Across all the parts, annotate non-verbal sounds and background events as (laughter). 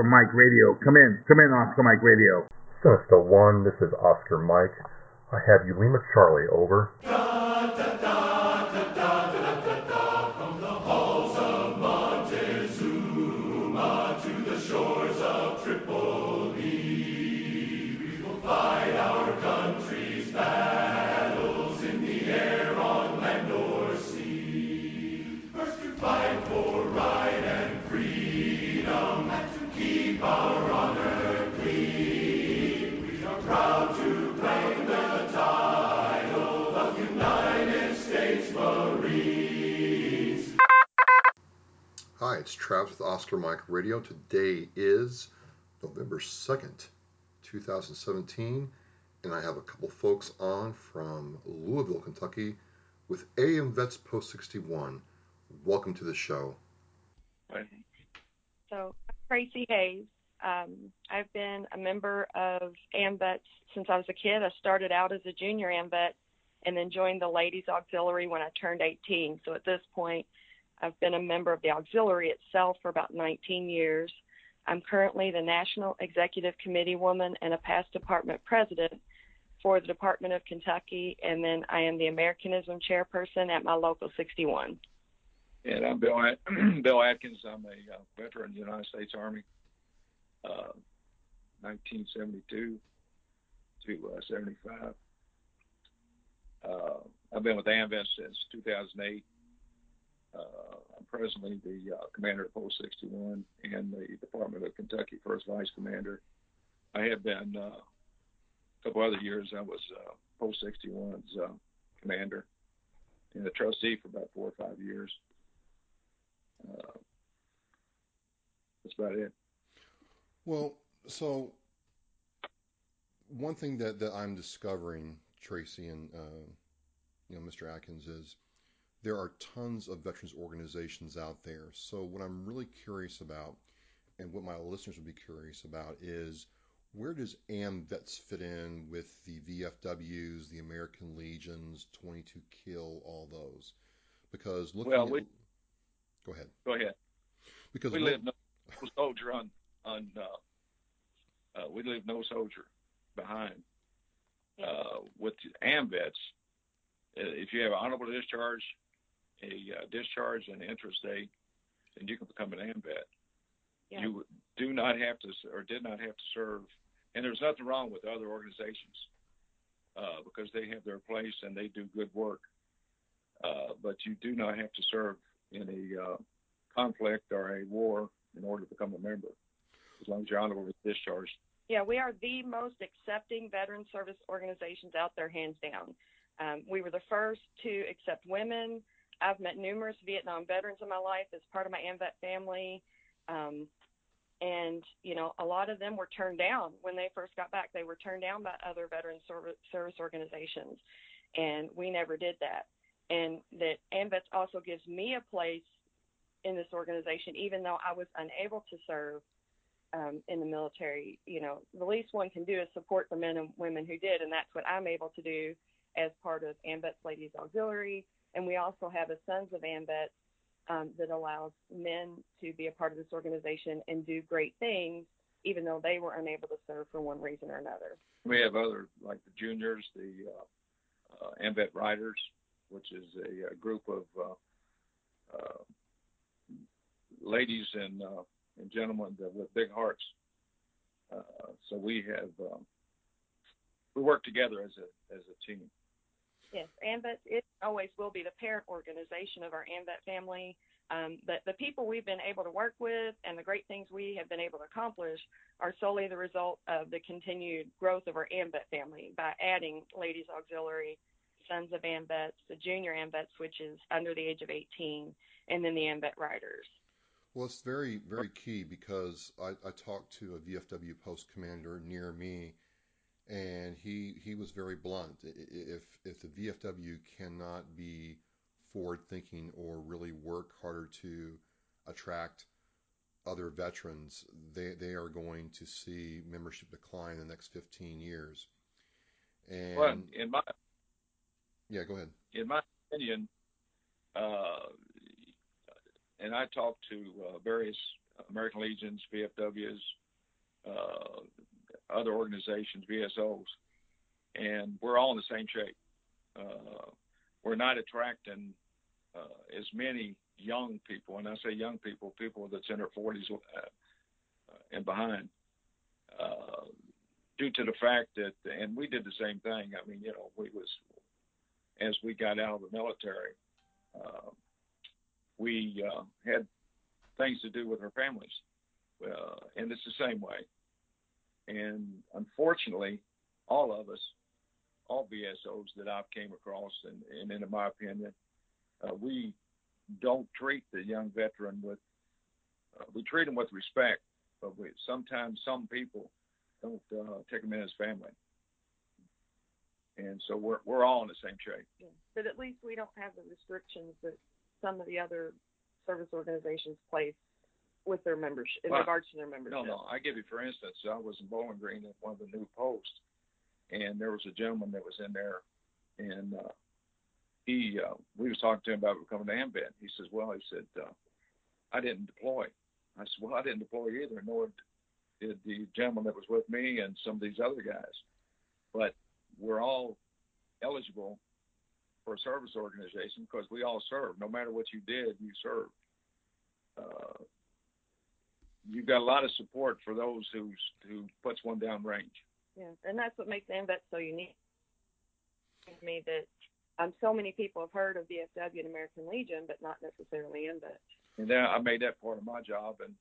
Oscar Mike Radio. Come in. Come in, Oscar Mike Radio. Sinister One, this is Oscar Mike. I have Ulima Charlie over. Travis with Oscar Mike Radio. Today is November 2nd, 2017, and I have a couple folks on from Louisville, Kentucky with AMVETS Post 61. Welcome to the show. So, Tracy Hayes. Um, I've been a member of AMVETS since I was a kid. I started out as a junior AMVET and then joined the Ladies Auxiliary when I turned 18. So at this point, I've been a member of the auxiliary itself for about 19 years. I'm currently the National Executive Committee woman and a past department president for the Department of Kentucky, and then I am the Americanism chairperson at my local 61. And I'm Bill, (clears throat) Bill Atkins. I'm a uh, veteran of the United States Army, uh, 1972 to uh, 75. Uh, I've been with AMVET since 2008. Uh, I'm presently the uh, commander of Post 61 and the Department of Kentucky First Vice Commander. I have been uh, a couple other years. I was uh, Post 61's uh, commander and a trustee for about four or five years. Uh, that's about it. Well, so one thing that, that I'm discovering, Tracy and uh, you know Mr. Atkins, is there are tons of veterans organizations out there. So what I'm really curious about, and what my listeners would be curious about, is where does AMVETS fit in with the VFWs, the American Legions, 22 Kill, all those? Because looking well, at, we, go ahead. Go ahead. Because we live no soldier on on uh, uh, we leave no soldier behind. Uh, with AMVETS, uh, if you have an honorable discharge, a uh, discharge, and interest date, and you can become an AMVET. Yeah. You do not have to, or did not have to serve, and there's nothing wrong with other organizations uh, because they have their place and they do good work. Uh, but you do not have to serve in a uh, conflict or a war in order to become a member, as long as you're honorable discharged. Yeah, we are the most accepting veteran service organizations out there, hands down. Um, we were the first to accept women. I've met numerous Vietnam veterans in my life as part of my AMVET family. Um, and, you know, a lot of them were turned down when they first got back. They were turned down by other veteran service, organizations. And we never did that. And that AMVETS also gives me a place in this organization, even though I was unable to serve um, in the military. You know, the least one can do is support the men and women who did. And that's what I'm able to do as part of AMVETS Ladies Auxiliary and we also have a Sons of AMVET um, that allows men to be a part of this organization and do great things, even though they were unable to serve for one reason or another. We have other, like the juniors, the uh, uh, AMVET Riders, which is a, a group of uh, uh ladies and, uh, and gentlemen with big hearts. Uh, so we have um, we work together as a as a team. Yes, AMVET it always will be the parent organization of our AMVET family. Um, but the people we've been able to work with and the great things we have been able to accomplish are solely the result of the continued growth of our AMVET family by adding Ladies Auxiliary Sons of AMVETS, the Junior AMVETS, which is under the age of 18, and then the AMVET Riders. Well, it's very, very key because I, I talked to a VFW post commander near me, and he he was very blunt. If if the VFW cannot be forward thinking or really work harder to attract other veterans, they they are going to see membership decline in the next 15 years. And well, in my yeah, go ahead. In my opinion, uh, and I talked to uh, various American Legions, VFWs, uh, other organizations, VSOs, and we're all in the same shape. Uh, we're not attracting uh, as many young people, and I say young people, people that's in their 40s uh, and behind, uh, due to the fact that, and we did the same thing. I mean, you know, we was as we got out of the military, uh, we uh, had things to do with our families, uh, and it's the same way. And unfortunately, all of us, all VSOs that I've came across, and, and in my opinion, uh, we don't treat the young veteran with, uh, we treat them with respect, but we, sometimes some people don't uh, take them in as family. And so we're, we're all in the same shape. Yeah. But at least we don't have the restrictions that some of the other service organizations place with their membership in well, regards to their membership. No, no. I give you for instance, I was in Bowling Green at one of the new posts, and there was a gentleman that was in there, and uh, he uh, we was talking to him about becoming an AMVET. He says, "Well," he said, uh, "I didn't deploy." I said, "Well, I didn't deploy either, nor did the gentleman that was with me and some of these other guys." But we're all eligible for a service organization because we all serve. No matter what you did, you served. Uh, you've got a lot of support for those who who puts one down range. Yeah, and that's what makes the AMVET so unique to me that um, so many people have heard of VFW and American Legion, but not necessarily AMVET. And then I made that part of my job, and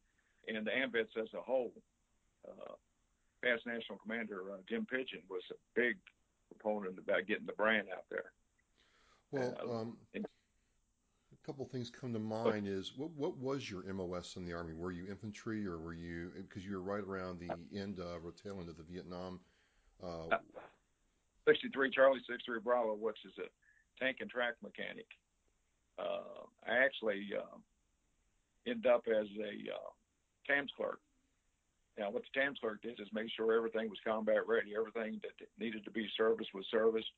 and the AMVETs as a whole. Uh, past National Commander uh, Jim Pigeon was a big proponent about getting the brand out there. Well, uh, um, and, couple things come to mind is what what was your MOS in the Army? Were you infantry or were you because you were right around the end of or tail end of the Vietnam? Uh, 63 Charlie 63 Bravo, which is a tank and track mechanic. Uh, I actually uh, ended up as a uh, TAMMS clerk. Now, what the TAMMS clerk did is make sure everything was combat ready. Everything that needed to be serviced was serviced.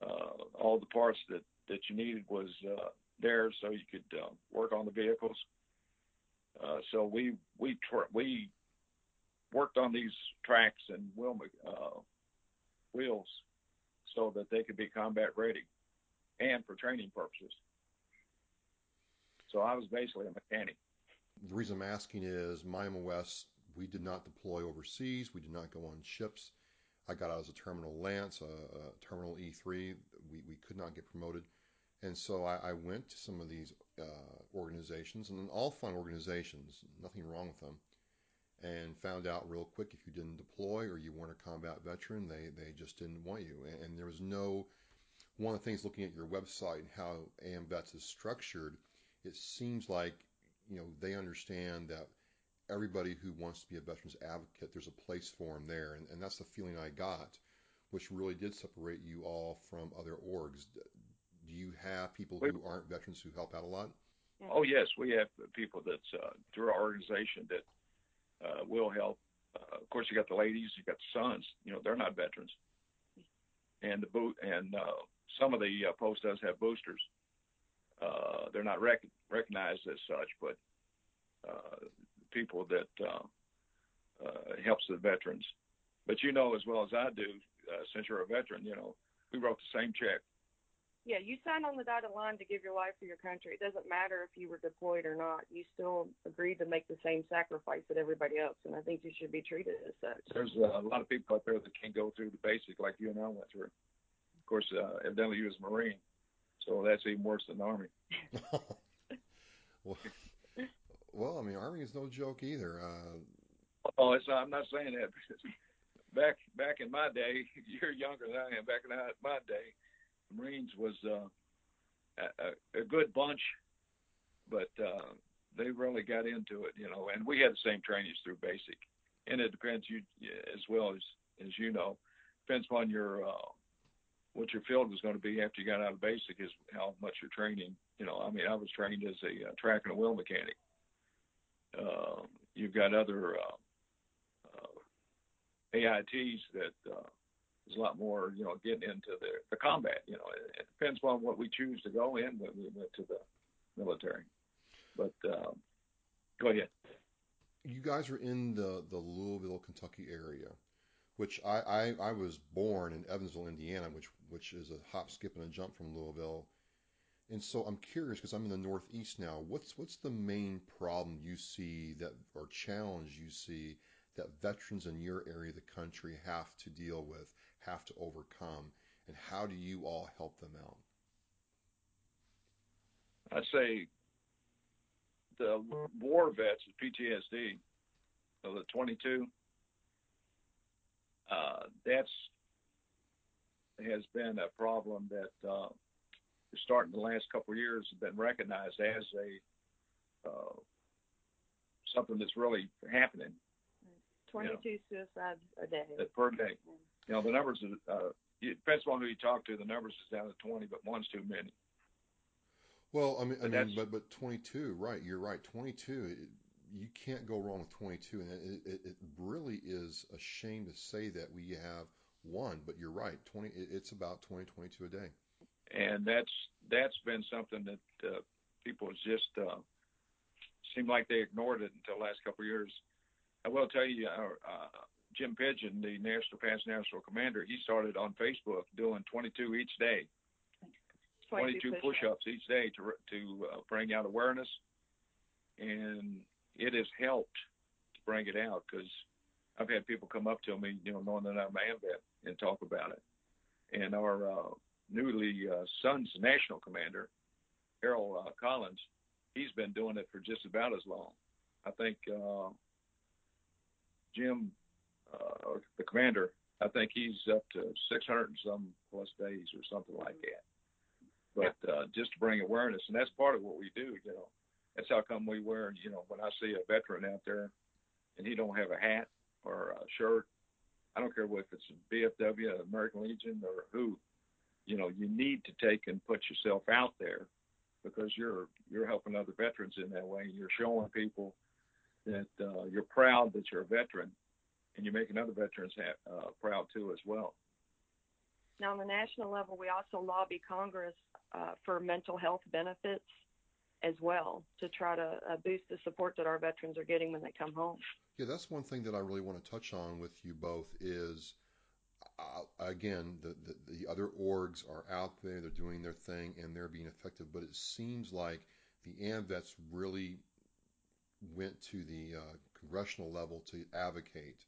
Uh, all the parts that, that you needed was uh, there so you could uh, work on the vehicles. Uh, so we we we worked on these tracks and wheel uh, wheels so that they could be combat ready and for training purposes. So I was basically a mechanic. The reason I'm asking is my MOS, we did not deploy overseas. We did not go on ships. I got out as a Terminal Lance, a, a Terminal E3. We, we could not get promoted. And so I, I went to some of these uh, organizations, and all fun organizations, nothing wrong with them, and found out real quick if you didn't deploy or you weren't a combat veteran, they, they just didn't want you. And, and there was no, one of the things looking at your website and how AMVETS is structured, it seems like, you know, they understand that everybody who wants to be a veterans advocate, there's a place for them there. And, and that's the feeling I got, which really did separate you all from other orgs do you have people who aren't veterans who help out a lot? Oh yes, we have people that's uh, through our organization that uh, will help. Uh, of course, you got the ladies, you got the sons. You know, they're not veterans, and the boot and uh, some of the uh, post does have boosters. Uh, they're not rec- recognized as such, but uh, people that uh, uh, helps the veterans. But you know as well as I do, uh, since you're a veteran, you know, we wrote the same check yeah, you sign on the dotted line to give your life for your country. It doesn't matter if you were deployed or not. You still agreed to make the same sacrifice that everybody else, and I think you should be treated as such. There's uh, a lot of people out there that can't go through the basic like you and I went through. Of course, uh, evidently you was a Marine, so that's even worse than the Army. well, (laughs) well, I mean, Army is no joke either. Uh... Oh, it's, I'm not saying that. (laughs) back back in my day, (laughs) you're younger than I am. Back in my day, Marines was uh, a, a good bunch, but uh, they really got into it, you know. And we had the same trainings through basic, and it depends you as well as as you know, depends upon your uh, what your field was going to be after you got out of basic is how much you're training. You know, I mean, I was trained as a uh, track and a wheel mechanic. Uh, you've got other uh, uh, AITs that uh, is a lot more, you know, getting into the, the combat. You know, it, it depends on what we choose to go in when we went to the military. But uh, go ahead. You guys are in the the Louisville, Kentucky area, which I, I, I was born in Evansville, Indiana, which which is a hop, skip, and a jump from Louisville. And so I'm curious because I'm in the Northeast now. What's what's the main problem you see that or challenge you see that veterans in your area of the country have to deal with, have to overcome, and how do you all help them out? I'd say the war vets with PTSD, so the 22, uh, that's has been a problem that uh, starting the last couple of years has been recognized as a uh, something that's really happening. 22 you know, suicides a day. Per day. Yeah. You know, the numbers, uh, it depends on who you talk to, the numbers is down to 20, but one's too many. Well, I mean, but I mean, but but 22, right? You're right. 22, it, you can't go wrong with 22, and it, it, it, really is a shame to say that we have one, but you're right. 20, it's about 20, 22 a day. And that's that's been something that uh, people just uh, seem like they ignored it until the last couple of years. I will tell you, uh, uh, Jim Pigeon, the National Past National Commander, he started on Facebook doing 22 each day 22 push-ups each day to to uh, bring out awareness, and it has helped to bring it out because I've had people come up to me, you know, knowing that I'm an AMVET, and talk about it. And our uh, newly uh, son's national commander, Harold uh, Collins, he's been doing it for just about as long. I think uh, Jim, uh, the commander, I think he's up to 600 and some plus days or something like that but uh, just to bring awareness, and that's part of what we do. You know, that's how come we wear. You know, when I see a veteran out there, and he don't have a hat or a shirt, I don't care if it's VFW, American Legion, or who. You know, you need to take and put yourself out there because you're you're helping other veterans in that way. You're showing people that uh, you're proud that you're a veteran, and you're making other veterans ha- uh, proud too as well. Now, on the national level, we also lobby Congress uh, for mental health benefits as well to try to uh, boost the support that our veterans are getting when they come home. Yeah, that's one thing that I really want to touch on with you both is uh, again the, the, the other orgs are out there, they're doing their thing, and they're being effective. But it seems like the AMVETS really went to the uh, congressional level to advocate.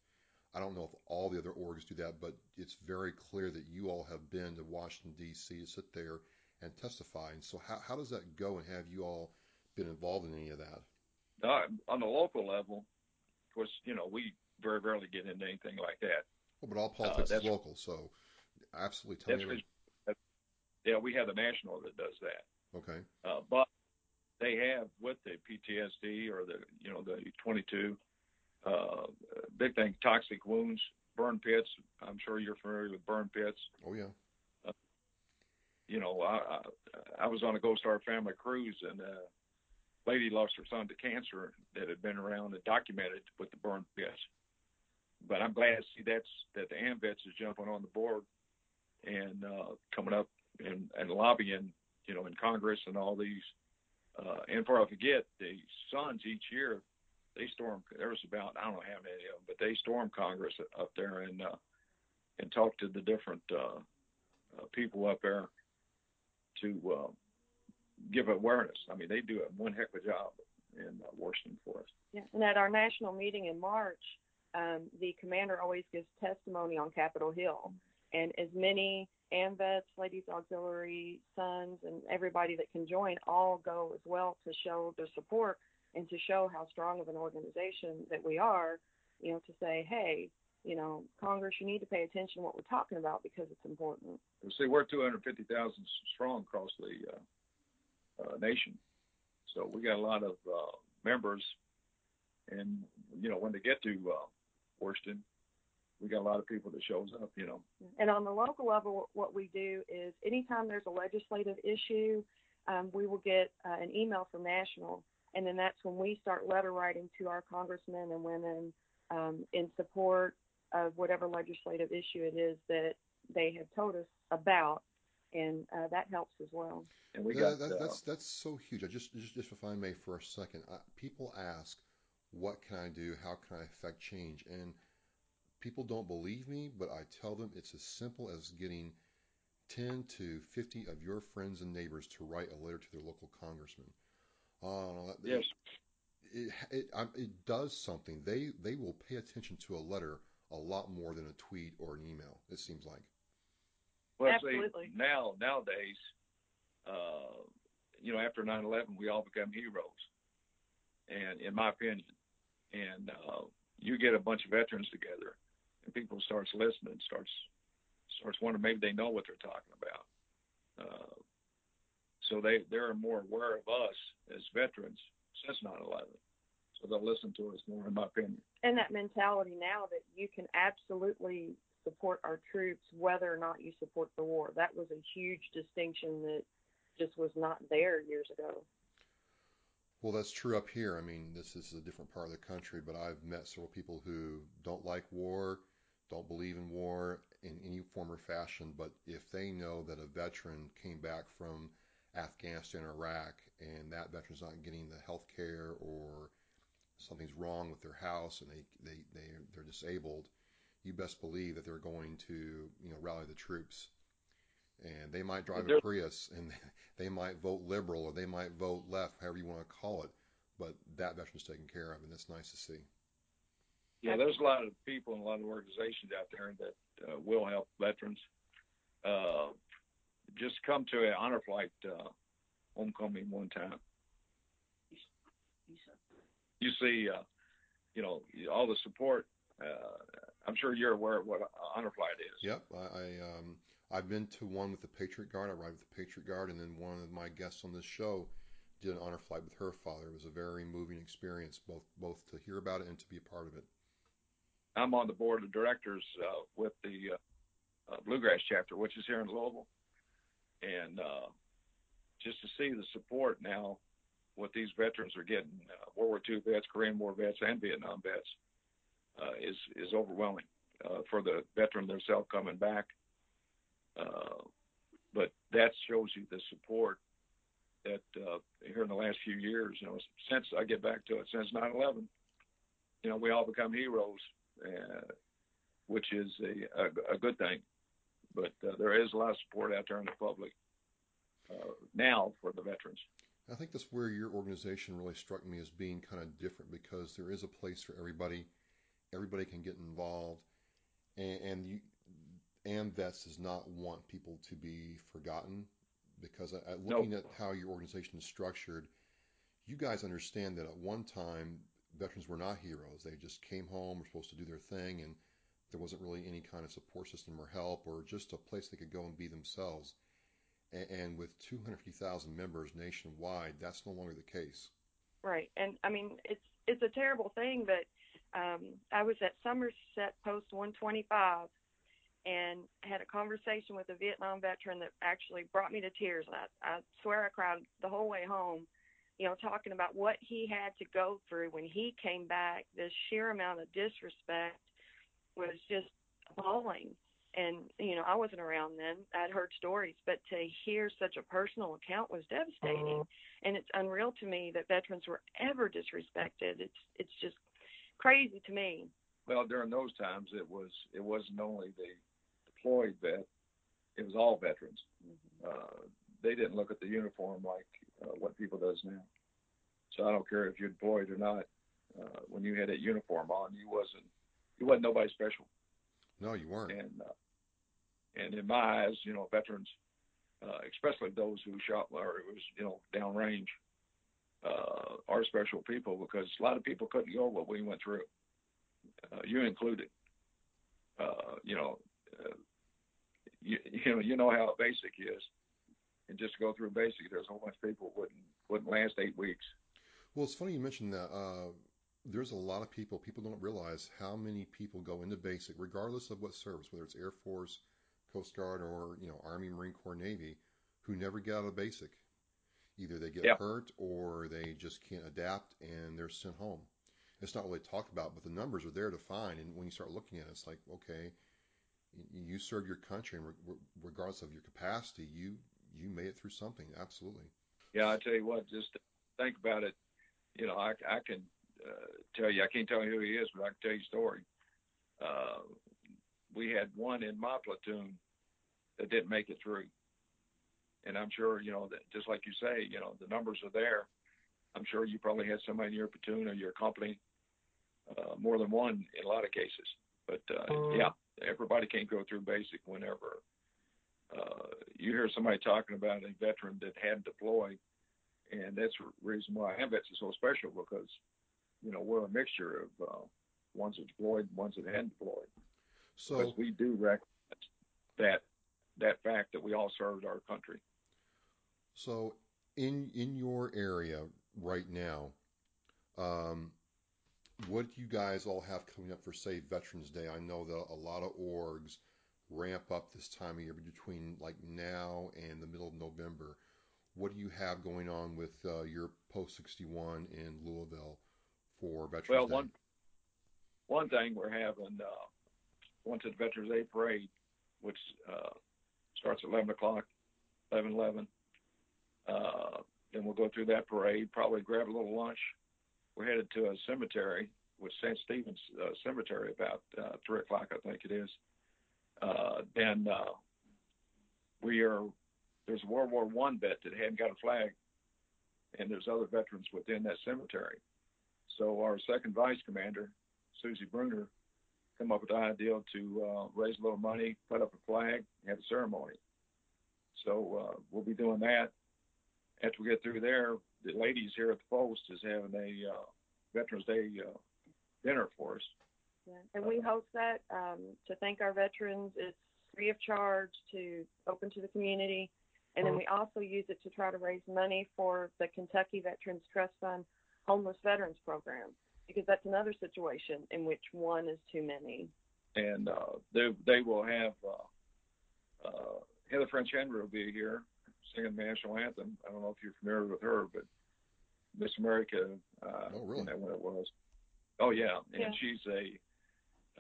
I don't know if all the other orgs do that, but it's very clear that you all have been to Washington D.C. to sit there and testify. And so, how, how does that go? And have you all been involved in any of that? Uh, on the local level, of course, you know, we very rarely get into anything like that. Well, but all politics uh, is local, so absolutely tell me. Yeah, we have the national that does that. Okay. Uh, but they have with the PTSD or the you know the 22 uh, big thing toxic wounds, burn pits. I'm sure you're familiar with burn pits. Oh yeah you know, I, I, I was on a Gold Star family cruise and a lady lost her son to cancer that had been around and documented with the burn pits. But I'm glad to see that's that the AMVETS is jumping on the board and uh, coming up and, and lobbying, you know, in Congress and all these. Uh, and before I forget, the sons each year they storm. There was about I don't know how many of them, but they storm Congress up there and uh, and talk to the different uh, uh, people up there to uh, give awareness. I mean, they do a one heck of a job in uh, Washington for us. Yeah, and at our national meeting in March, um, the commander always gives testimony on Capitol Hill, and as many AMVETS, Ladies Auxiliary, Sons, and everybody that can join all go as well to show their support and to show how strong of an organization that we are. You know, to say, hey, you know, Congress, you need to pay attention to what we're talking about because it's important. See, we're 250,000 strong across the uh, uh, nation, so we got a lot of uh, members. And you know, when they get to uh, Worston, we got a lot of people that shows up. You know. And on the local level, what we do is anytime there's a legislative issue, um, we will get uh, an email from national, and then that's when we start letter writing to our congressmen and women um, in support of whatever legislative issue it is that they have told us about, and uh, that helps as well. And we That- got that- uh, that's that's so huge. I just just just if I may for a second, uh, people ask, "What can I do? How can I affect change?" And people don't believe me, but I tell them it's as simple as getting 10 to 50 of your friends and neighbors to write a letter to their local congressman. Uh, yes, it, it, um, it does something. They they will pay attention to a letter a lot more than a tweet or an email. It seems like. Well, Absolutely. see, now nowadays, uh, you know, after 9/11, we all become heroes, and in my opinion, and uh, you get a bunch of veterans together, and people starts listening, starts starts wondering maybe they know what they're talking about. Uh, so they they're more aware of us as veterans since 9/11, so they'll listen to us more, in my opinion. And that mentality now that you can absolutely support our troops whether or not you support the war. That was a huge distinction that just was not there years ago. Well, that's true up here. I mean, this is a different part of the country, but I've met several people who don't like war, don't believe in war in any form or fashion. But if they know that a veteran came back from Afghanistan or Iraq and that veteran's not getting the health care or something's wrong with their house and they, they, they, they're disabled, you best believe that they're going to, you know, rally the troops. And they might drive a Prius (laughs) and they might vote liberal or they might vote left, however you want to call it. But that veteran's taken care of, and that's nice to see. Yeah, there's a lot of people and a lot of organizations out there that uh, will help veterans. Uh, just come to an honor flight uh, homecoming one time. You see, uh, you know, all the support. Uh, I'm sure you're aware of what honor flight is. Yep, I, I um, I've been to one with the Patriot Guard. I ride with the Patriot Guard, and then one of my guests on this show did an honor flight with her father. It was a very moving experience, both both to hear about it and to be a part of it. I'm on the board of directors uh, with the uh, uh, Bluegrass chapter, which is here in Louisville, and uh, just to see the support now, what these veterans are getting, uh, World War II vets, Korean War vets, and Vietnam vets, is is overwhelming for the veteran themselves coming back. But that shows you the support that uh, here in the last few years, you know, since I get back to it, since 9/11, you know, we all become heroes uh, which is a, a, a good thing. But uh, there is a lot of support out there in the public uh, now for the veterans. I think that's where your organization really struck me as being kind of different because there is a place for everybody. Everybody can get involved, and, and you and vets does not want people to be forgotten because I, I, looking at how your organization is structured, you guys understand that at one time veterans were not heroes. They just came home, were supposed to do their thing, and there wasn't really any kind of support system or help or just a place they could go and be themselves. And, and with 250,000 members nationwide, that's no longer the case. Right, and I mean it's it's a terrible thing, but um, I was at Somerset Post 125 and had a conversation with a Vietnam veteran that actually brought me to tears. I, I swear I cried the whole way home you know, talking about what he had to go through when he came back. The sheer amount of disrespect was just appalling. And, you know, I wasn't around then. I'd heard stories, but to hear such a personal account was devastating. And it's unreal to me that veterans were ever disrespected. It's it's just crazy to me. Well, during those times, it was it wasn't only the deployed vet; it was all veterans. Mm-hmm. Uh, they didn't look at the uniform like uh, what people does now. So I don't care if you're deployed or not. Uh, when you had that uniform on, you wasn't you wasn't nobody special. No, you weren't. And uh, and in my eyes, you know, veterans, uh, especially those who shot or it was you know downrange, uh, are special people because a lot of people couldn't go what we went through. Uh, you included. uh, you know, uh, you, (laughs) you know, you know how basic is, and just go through basic, there's a whole bunch of people wouldn't wouldn't last eight weeks. Well, it's funny you mentioned that. Uh, there's a lot of people. People don't realize how many people go into basic, regardless of what service, whether it's Air Force, Coast Guard, or you know Army, Marine Corps, Navy, who never get out of basic. Either they get Yeah. hurt or they just can't adapt and they're sent home. It's not really talked about, but the numbers are there to find. And when you start looking at it, it's like, okay, you serve your country, and regardless of your capacity, you you made it through something. Absolutely. Yeah, I tell you what, just think about it. You know, I, I can uh, tell you, I can't tell you who he is, but I can tell you a story. Uh, we had one in my platoon that didn't make it through. And I'm sure, you know, that just like you say, you know, the numbers are there. I'm sure you probably had somebody in your platoon or your company, uh, more than one in a lot of cases. But uh, yeah, everybody can't go through basic whenever uh, you hear somebody talking about a veteran that had deployed, and that's the reason why AMVETS is so special because, you know, we're a mixture of uh, ones that deployed and ones that hadn't deployed. So because we do recognize that that fact that we all served our country. So, in in your area right now, um, what do you guys all have coming up for, say, Veterans Day? I know that a lot of orgs ramp up this time of year between like now and the middle of November. What do you have going on with uh, your Post 61 in Louisville for Veterans Well, Day? one one thing we're having uh, once at Veterans Day parade, which uh, starts at 11 o'clock, 11 11. Uh, then we'll go through that parade, probably grab a little lunch. We're headed to a cemetery, with St. Stephen's uh, Cemetery, about uh, 3 o'clock, I think it is. Uh, then uh, we are, there's a World War One vet that hadn't got a flag, and there's other veterans within that cemetery. So our second vice commander, Susie Bruner, come up with the idea to uh, raise a little money, put up a flag, have a ceremony. So uh, we'll be doing that. After we get through there, the ladies here at the post is having a uh, Veterans Day uh, dinner for us. Yeah. And we host that um, to thank our veterans. It's free of charge to open to the community. And then we also use it to try to raise money for the Kentucky Veterans Trust Fund Homeless Veterans Program because that's another situation in which one is too many. And uh, they they will have uh, uh, Heather French Henry will be here singing the national anthem. I don't know if you're familiar with her, but Miss America. Uh, Oh, really? When, that, when it was. Oh yeah, and Yeah. she's a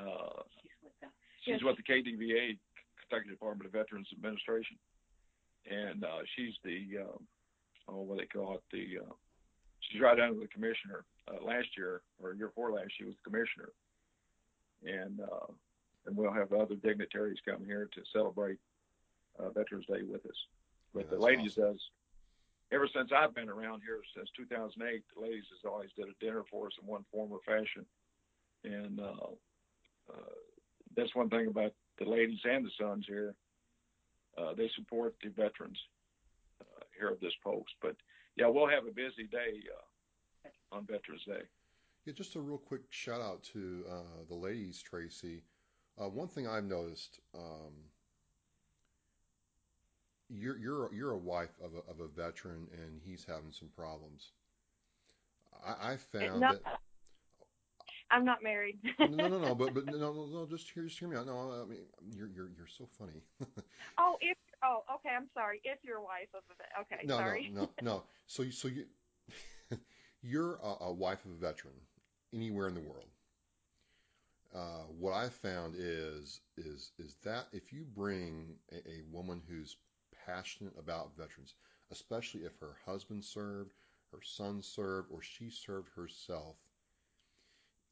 uh, She's with that. she's Yes. with the KDVA, Kentucky Department of Veterans Administration, and uh, she's the um, oh what they call it the uh, she's right under the commissioner. Uh, last year or year before last, she was the commissioner, and uh, and we'll have other dignitaries come here to celebrate uh, Veterans Day with us. But Yeah, the ladies awesome. does ever since I've been around here since 2008. The ladies has always did a dinner for us in one form or fashion, and uh, uh, that's one thing about the ladies and the sons here. Uh, they support the veterans uh, here of this post. But yeah, we'll have a busy day uh, on Veterans Day. Yeah, just a real quick shout out to uh, the ladies, Tracy. Uh, one thing I've noticed, um, you're you're you're a wife of a, of a veteran, and he's having some problems. I, I found no, that I'm not married. no, no, no, but but (laughs) no, no, no, just hear, just hear me out. No, I mean you're you're you're so funny. (laughs) oh, if oh, okay. I'm sorry. If your wife of a okay, no, sorry. no, no, (laughs) no. So you so you you're a, a wife of a veteran anywhere in the world. Uh, what I found is is is that if you bring a, a woman who's passionate about veterans, especially if her husband served, her son served, or she served herself,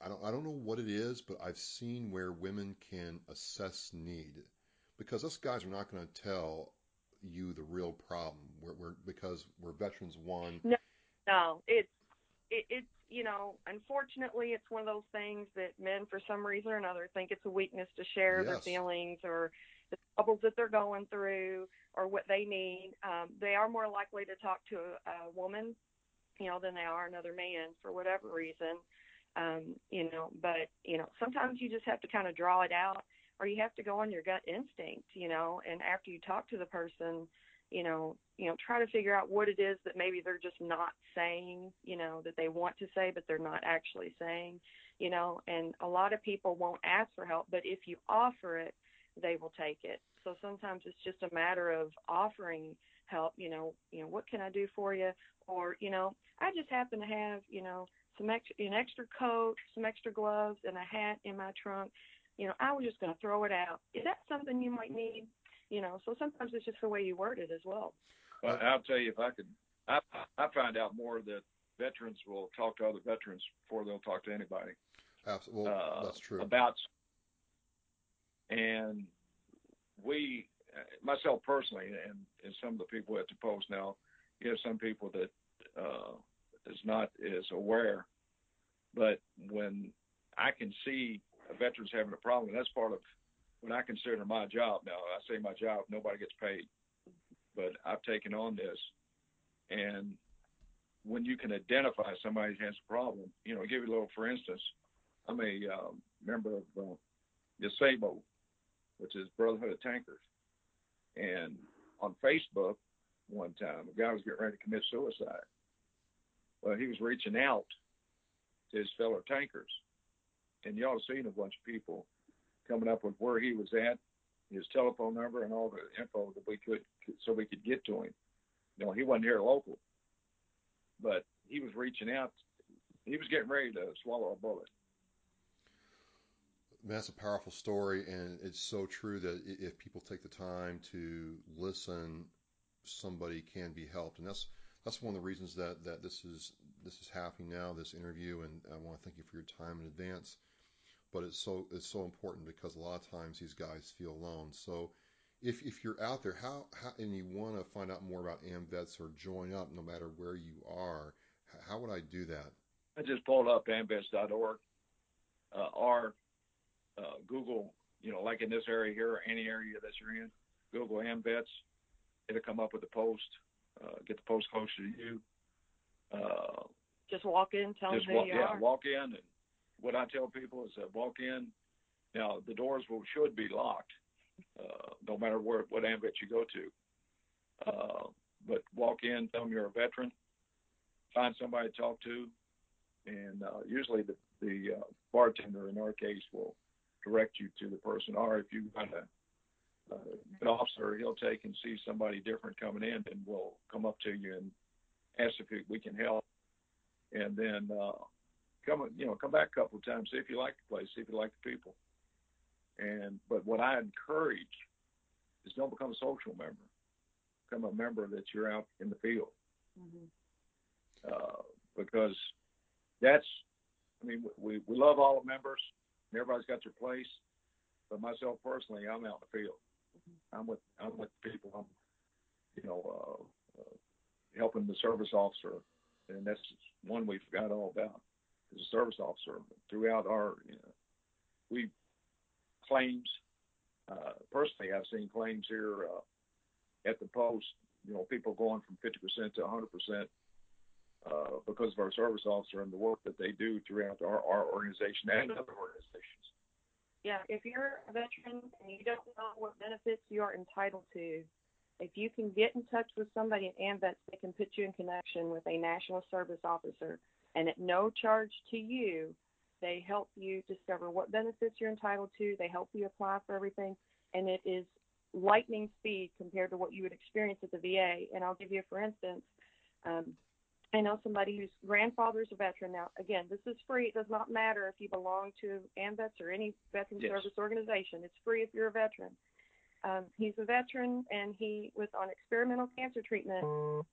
I don't I don't know what it is, but I've seen where women can assess need, because us guys are not going to tell you the real problem. We're, we're because we're veterans one. No, no, it's it, it's you know, unfortunately, it's one of those things that men, for some reason or another, think it's a weakness to share their feelings or the troubles that they're going through or what they need. Um, they are more likely to talk to a, a woman, you know, than they are another man for whatever reason. Um, you know, but you know, sometimes you just have to kind of draw it out. or you have to go on your gut instinct, you know, and after you talk to the person, you know, you know, try to figure out what it is that maybe they're just not saying, you know, that they want to say but they're not actually saying, you know, and a lot of people won't ask for help, but if you offer it, they will take it. So sometimes it's just a matter of offering help, you know, you know, what can I do for you? Or, you know, I just happen to have, you know, some extra an extra coat, some extra gloves and a hat in my trunk. You know, I was just going to throw it out. Is that something you might need? You know, so sometimes it's just the way you word it as well. But I'll tell you, if I could, I I find out more that veterans will talk to other veterans before they'll talk to anybody. Absolutely, well, uh, that's true. About and we, myself personally, and, and some of the people at the post now, you have some people that uh, is not as aware, but when I can see a veteran's having a problem, that's part of what I consider my job. Now, I say my job, nobody gets paid, but I've taken on this, and when you can identify somebody has a problem, you know, I'll give you a little, for instance, I'm a um, member of uh, SABO, which is Brotherhood of Tankers. And on Facebook one time, a guy was getting ready to commit suicide. Well, he was reaching out to his fellow tankers. And y'all seen a bunch of people coming up with where he was at, his telephone number, and all the info that we could, so we could get to him. You know, he wasn't here local, but he was reaching out. He was getting ready to swallow a bullet that's a powerful story, and it's so true that if people take the time to listen, somebody can be helped, and that's that's one of the reasons that that this is this is happening now, this interview, and I want to thank you for your time in advance. But it's so it's so important because a lot of times these guys feel alone. So if if you're out there, how, how and you want to find out more about AMVETS or join up, no matter where you are, how would I do that? I just pulled up amvets.org. Uh, or uh, Google, you know, like in this area here or any area that you're in, Google AMVETS. It'll come up with the post. Uh, get the post closer to you. Uh, just walk in, tell them who walk, you yeah, are. walk in, and what I tell people is that walk in. Now the doors will should be locked, uh, no matter where what AMVET you go to. Uh, but walk in, tell them you're a veteran, find somebody to talk to, and uh, usually the the uh, bartender in our case will direct you to the person. Or if you've got a, uh, an officer, he'll take and see somebody different coming in, and we'll come up to you and ask if we can help. And then uh, come, you know, come back a couple of times, see if you like the place, see if you like the people. And but what I encourage is don't become a social member. Become a member that you're out in the field. Mm-hmm. Uh, because that's, I mean, we, we love all the members and everybody's got their place. But myself personally, I'm out in the field. I'm with I'm with people. I'm you know uh, uh, helping the service officer, and that's one we forgot all about. As a service officer, throughout our you know, we claims. Uh, personally, I've seen claims here uh, at the post. You know, people going from 50% to 100% uh, because of our service officer and the work that they do throughout our, our organization and other organizations. Yeah, if you're a veteran and you don't know what benefits you are entitled to, if you can get in touch with somebody at AMVETS, they can put you in connection with a national service officer, and at no charge to you, they help you discover what benefits you're entitled to. They help you apply for everything, and it is lightning speed compared to what you would experience at the VA. And I'll give you, for instance, um, I know somebody whose grandfather is a veteran. Now, again, this is free. It does not matter if you belong to AMVETS or any veteran yes. service organization. It's free if you're a veteran. Um, he's a veteran, and he was on experimental cancer treatment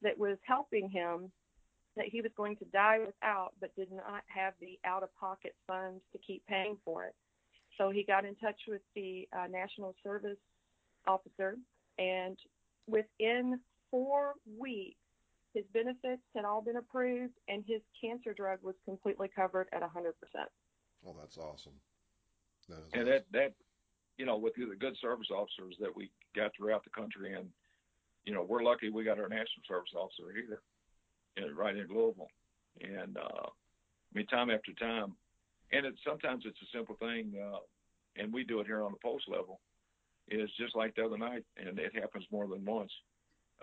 that was helping him that he was going to die without, but did not have the out-of-pocket funds to keep paying for it. So he got in touch with the uh, National Service Officer, and within four weeks, his benefits had all been approved, and his cancer drug was completely covered at 100%. Oh, that's awesome. That is and awesome. that that you know, with the good service officers that we got throughout the country, and you know, we're lucky we got our national service officer here, in, right in Louisville, and uh, I mean, time after time, and it sometimes it's a simple thing. Uh, and we do it here on the post level, is just like the other night, and it happens more than once.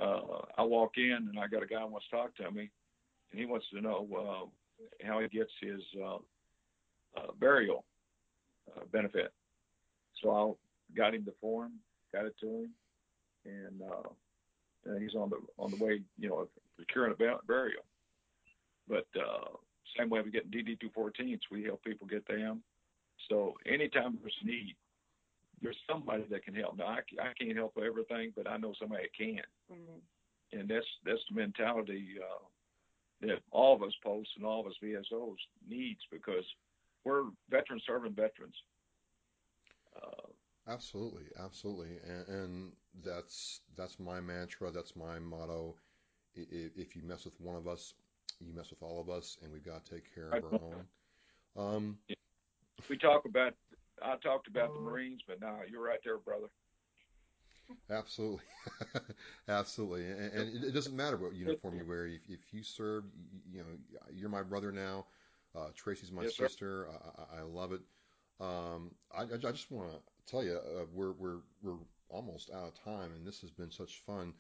Uh, I walk in and I got a guy who wants to talk to me, and he wants to know uh, how he gets his uh, uh, burial uh, benefit. So I got him the form, got it to him, and uh, he's on the on the way, you know, procuring a burial. But uh, same way we get DD 214s, we help people get them. So anytime there's need, there's somebody that can help. Now I, I can't help everything, but I know somebody that can. Mm-hmm. And that's that's the mentality uh, that all of us posts and all of us VSOs needs because we're veteran serving veterans. Uh, absolutely, absolutely, and, and, that's that's my mantra. That's my motto. If, if, you mess with one of us, you mess with all of us, and we've got to take care of our own. Um, we talk about. I talked about the Marines, but now you're right there, brother. Absolutely, (laughs) absolutely, and, and, it doesn't matter what uniform you wear. If, if you serve, you, you, know, you're my brother now. Uh, Tracy's my yes, sister. I, I, love it. Um, I, I, just want to tell you, uh, we're we're we're almost out of time, and this has been such fun.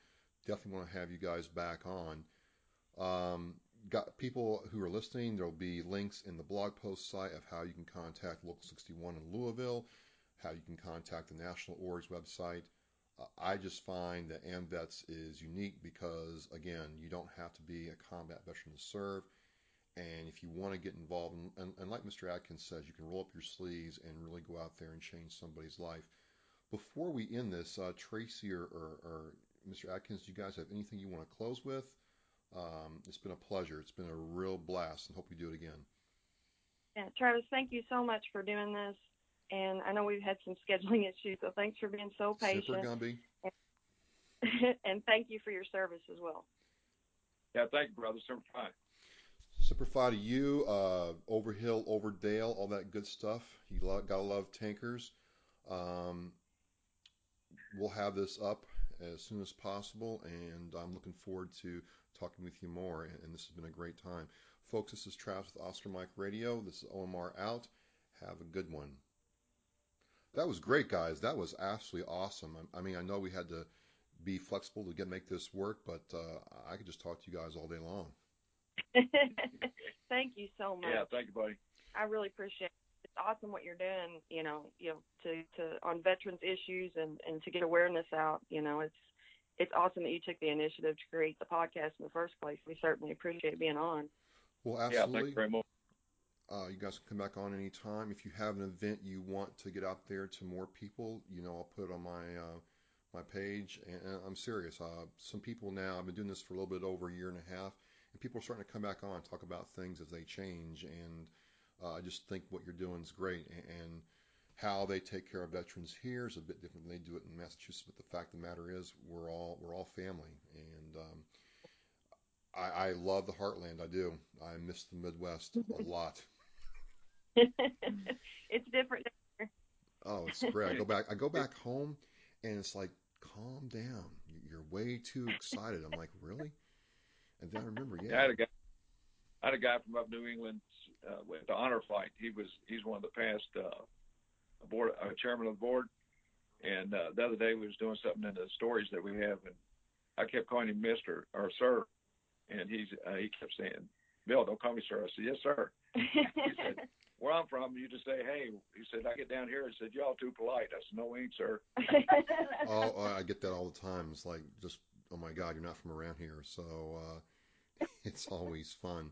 Definitely want to have you guys back on. Um, got people who are listening. There'll be links in the blog post site of how you can contact Local 61 in Louisville, how you can contact the National Orgs website. Uh, I just find that AMVETS is unique because, again, you don't have to be a combat veteran to serve. And if you want to get involved, and, and, like Mr. Atkins says, you can roll up your sleeves and really go out there and change somebody's life. Before we end this, uh, Tracy or, or, or, Mr. Atkins, do you guys have anything you want to close with? Um, it's been a pleasure. It's been a real blast, and hope we do it again. Yeah, Travis, thank you so much for doing this. And I know we've had some scheduling (laughs) issues, so thanks for being so patient. Semper Gumby. And, (laughs) and thank you for your service as well. Yeah, thank you, brother. Super fine. Semper Fi to you, uh, Overhill, Overdale, all that good stuff. You lo- gotta love tankers. Um, we'll have this up as soon as possible, and I'm looking forward to talking with you more. And, and this has been a great time, folks. This is Travis with Oscar Mike Radio. This is OMR out. Have a good one. That was great, guys. That was absolutely awesome. I, I mean, I know we had to be flexible to get make this work, but uh, I could just talk to you guys all day long. (laughs) thank you so much. Yeah, thank you, buddy. I really appreciate it. It's awesome what you're doing, you know, you know, to, to on veterans issues and, and to get awareness out, you know, it's it's awesome that you took the initiative to create the podcast in the first place. We certainly appreciate being on. Well, absolutely. Yeah, thank you very much. Uh, you guys can come back on anytime. If you have an event you want to get out there to more people, you know, I'll put it on my uh, my page. And, and I'm serious. Uh, some people now, I've been doing this for a little bit over a year and a half and people are starting to come back on and talk about things as they change. And uh, I just think what you're doing is great. And, and how they take care of veterans here is a bit different than they do it in Massachusetts. But the fact of the matter is, we're all we're all family, and um, I, I love the heartland. I do. I miss the Midwest a (laughs) lot. (laughs) it's different. Oh, it's great. I go back. I go (laughs) back home, and it's like, calm down. You're way too excited. I'm like, really? And then I remember, yeah. I had a guy, I had a guy from up New England uh, with the honor flight. He was he's one of the past uh, board a chairman of the board. And uh, the other day we was doing something in the stories that we have, and I kept calling him Mister or Sir, and he's uh, he kept saying, "Bill, don't call me Sir." I said, "Yes, sir." he said, (laughs) "Where I'm from, you just say hey." He said, "I get down here and said y'all too polite." I said, "No, we ain't, sir." (laughs) oh, oh, I get that all the time. It's like just, oh my God, you're not from around here, so uh, (laughs) it's always fun.